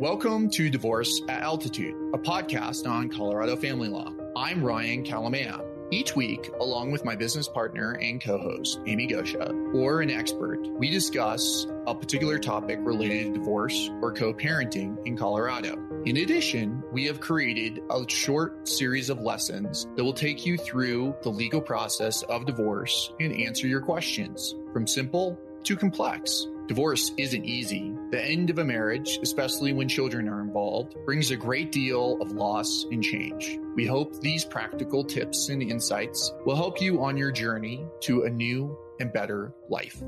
Welcome to Divorce at Altitude, a podcast on Colorado family law. I'm Ryan Kalamaya. Each week, along with my business partner and co host, Amy Goscha, or an expert, we discuss a particular topic related to divorce or co parenting in Colorado. In addition, we have created a short series of lessons that will take you through the legal process of divorce and answer your questions from simple to complex. Divorce isn't easy. The end of a marriage, especially when children are involved, brings a great deal of loss and change. We hope these practical tips and insights will help you on your journey to a new and better life.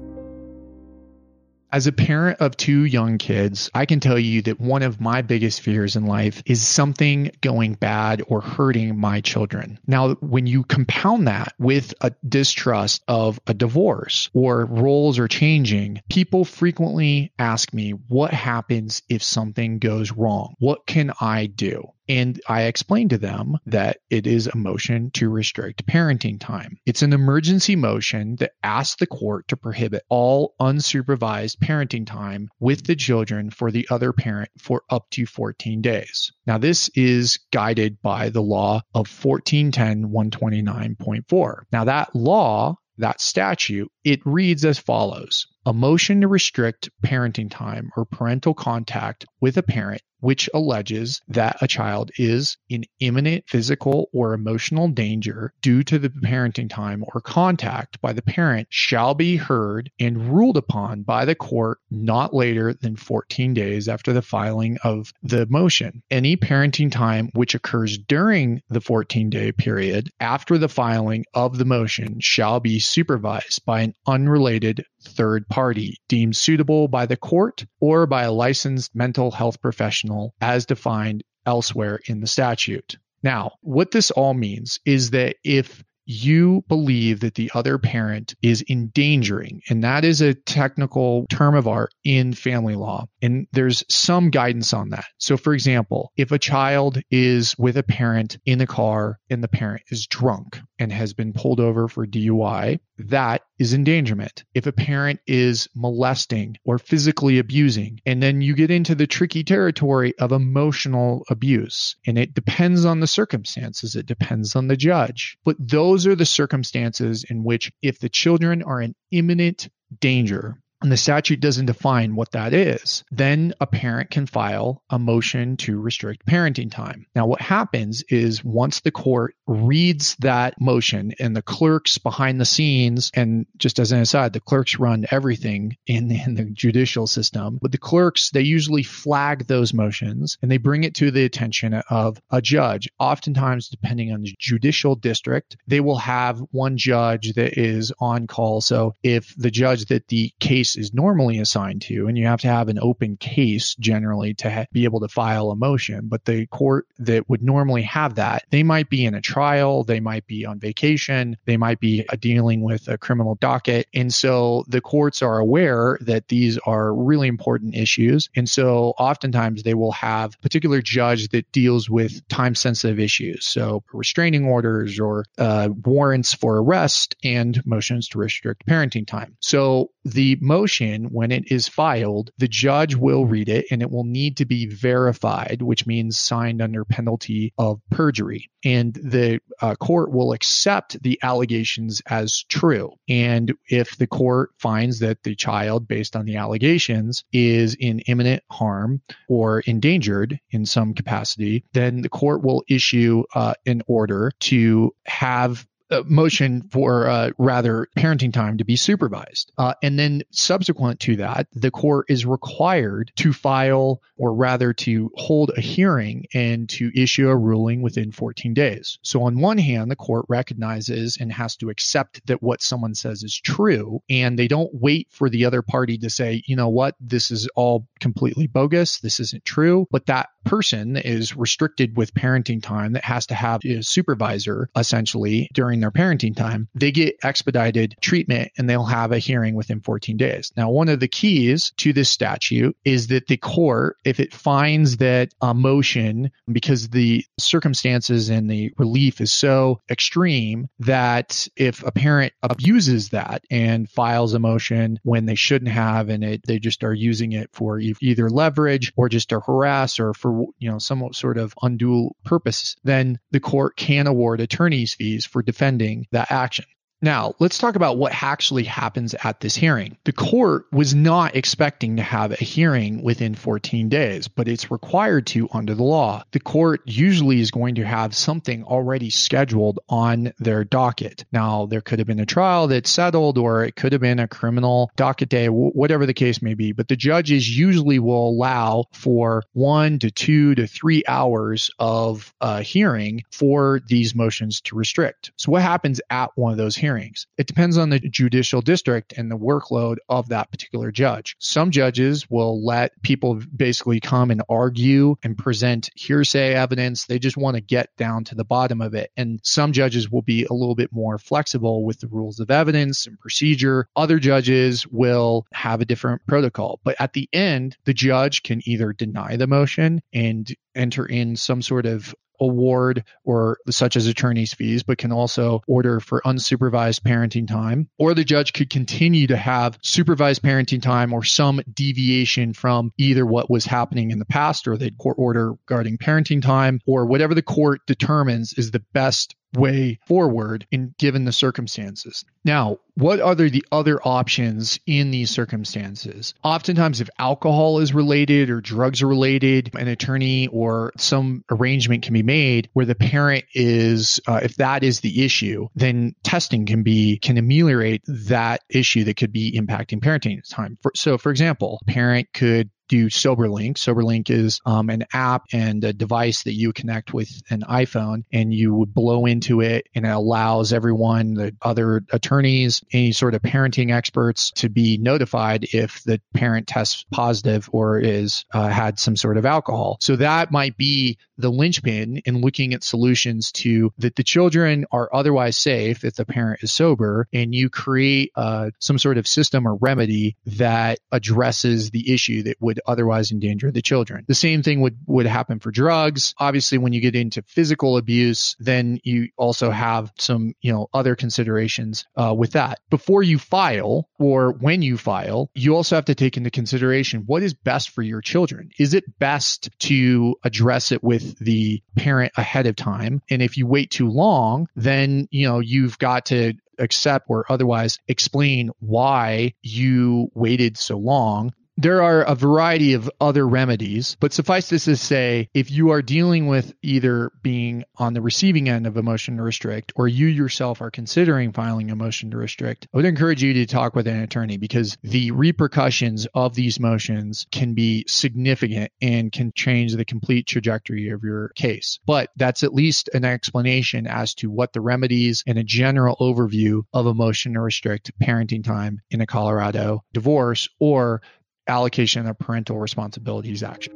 As a parent of two young kids, I can tell you that one of my biggest fears in life is something going bad or hurting my children. Now, when you compound that with a distrust of a divorce or roles are changing, people frequently ask me, what happens if something goes wrong? What can I do? And I explained to them that it is a motion to restrict parenting time. It's an emergency motion that asks the court to prohibit all unsupervised parenting time with the children for the other parent for up to 14 days. Now, this is guided by the law of 1410 129.4. Now, that law that statute, it reads as follows. A motion to restrict parenting time or parental contact with a parent which alleges that a child is in imminent physical or emotional danger due to the parenting time or contact by the parent shall be heard and ruled upon by the court not later than 14 days after the filing of the motion. Any parenting time which occurs during the 14 day period after the filing of the motion shall be supervised by an unrelated third party deemed suitable by the court or by a licensed mental health professional as defined elsewhere in the statute. Now, what this all means is that if you believe that the other parent is endangering, and that is a technical term of art in family law. And there's some guidance on that. So, for example, if a child is with a parent in the car and the parent is drunk and has been pulled over for DUI, that is endangerment. If a parent is molesting or physically abusing, and then you get into the tricky territory of emotional abuse, and it depends on the circumstances, it depends on the judge. But those are the circumstances in which, if the children are in imminent danger, and the statute doesn't define what that is, then a parent can file a motion to restrict parenting time. Now, what happens is once the court reads that motion and the clerks behind the scenes, and just as an aside, the clerks run everything in, in the judicial system, but the clerks, they usually flag those motions and they bring it to the attention of a judge. Oftentimes, depending on the judicial district, they will have one judge that is on call. So if the judge that the case case is normally assigned to, and you have to have an open case generally to ha- be able to file a motion. But the court that would normally have that, they might be in a trial, they might be on vacation, they might be uh, dealing with a criminal docket. And so the courts are aware that these are really important issues. And so oftentimes they will have a particular judge that deals with time sensitive issues. So restraining orders or uh, warrants for arrest and motions to restrict parenting time. So the motion, when it is filed, the judge will read it and it will need to be verified, which means signed under penalty of perjury. And the uh, court will accept the allegations as true. And if the court finds that the child, based on the allegations, is in imminent harm or endangered in some capacity, then the court will issue uh, an order to have motion for uh, rather parenting time to be supervised. Uh, and then subsequent to that, the court is required to file or rather to hold a hearing and to issue a ruling within 14 days. So on one hand, the court recognizes and has to accept that what someone says is true. And they don't wait for the other party to say, you know what, this is all completely bogus. This isn't true. But that person is restricted with parenting time that has to have a supervisor essentially during during their parenting time, they get expedited treatment and they'll have a hearing within 14 days. Now, one of the keys to this statute is that the court, if it finds that a motion, because the circumstances and the relief is so extreme that if a parent abuses that and files a motion when they shouldn't have and it, they just are using it for either leverage or just to harass or for you know some sort of undue purpose then the court can award attorney's fees for defending that action now, let's talk about what actually happens at this hearing. The court was not expecting to have a hearing within 14 days, but it's required to under the law. The court usually is going to have something already scheduled on their docket. Now, there could have been a trial that settled, or it could have been a criminal docket day, whatever the case may be. But the judges usually will allow for one to two to three hours of uh, hearing for these motions to restrict. So, what happens at one of those hearings? Hearings. It depends on the judicial district and the workload of that particular judge. Some judges will let people basically come and argue and present hearsay evidence. They just want to get down to the bottom of it. And some judges will be a little bit more flexible with the rules of evidence and procedure. Other judges will have a different protocol. But at the end, the judge can either deny the motion and enter in some sort of award or such as attorney's fees, but can also order for unsupervised parenting time. Or the judge could continue to have supervised parenting time or some deviation from either what was happening in the past or the court order regarding parenting time or whatever the court determines is the best way forward in given the circumstances. Now, what are the other options in these circumstances? Oftentimes, if alcohol is related or drugs are related, an attorney or some arrangement can be made where the parent is, uh, if that is the issue, then testing can be, can ameliorate that issue that could be impacting parenting time. For, so, for example, parent could do SoberLink. SoberLink is um, an app and a device that you connect with an iPhone and you would blow into it and it allows everyone, the other attorneys, any sort of parenting experts to be notified if the parent tests positive or is uh, had some sort of alcohol. So that might be the linchpin in looking at solutions to that the children are otherwise safe if the parent is sober and you create uh, some sort of system or remedy that addresses the issue that would otherwise endanger the children. The same thing would, would happen for drugs. Obviously, when you get into physical abuse, then you also have some, you know, other considerations uh, with that. Before you file or when you file, you also have to take into consideration what is best for your children. Is it best to address it with the parent ahead of time? And if you wait too long, then, you know, you've got to accept or otherwise explain why you waited so long there are a variety of other remedies, but suffice this to say, if you are dealing with either being on the receiving end of a motion to restrict or you yourself are considering filing a motion to restrict, I would encourage you to talk with an attorney because the repercussions of these motions can be significant and can change the complete trajectory of your case. But that's at least an explanation as to what the remedies and a general overview of a motion to restrict parenting time in a Colorado divorce or allocation of parental responsibilities action.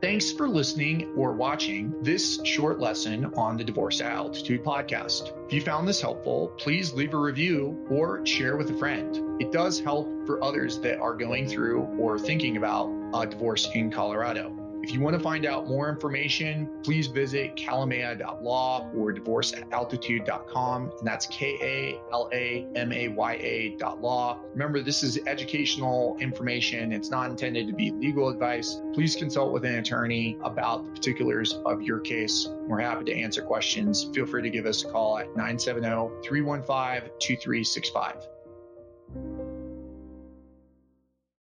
Thanks for listening or watching this short lesson on the Divorce Altitude podcast. If you found this helpful, please leave a review or share with a friend. It does help for others that are going through or thinking about a divorce in Colorado. If you want to find out more information, please visit kalamaya.law or divorceataltitude.com. And that's K A L A M A Y A dot law. Remember, this is educational information. It's not intended to be legal advice. Please consult with an attorney about the particulars of your case. We're happy to answer questions. Feel free to give us a call at 970 315 2365.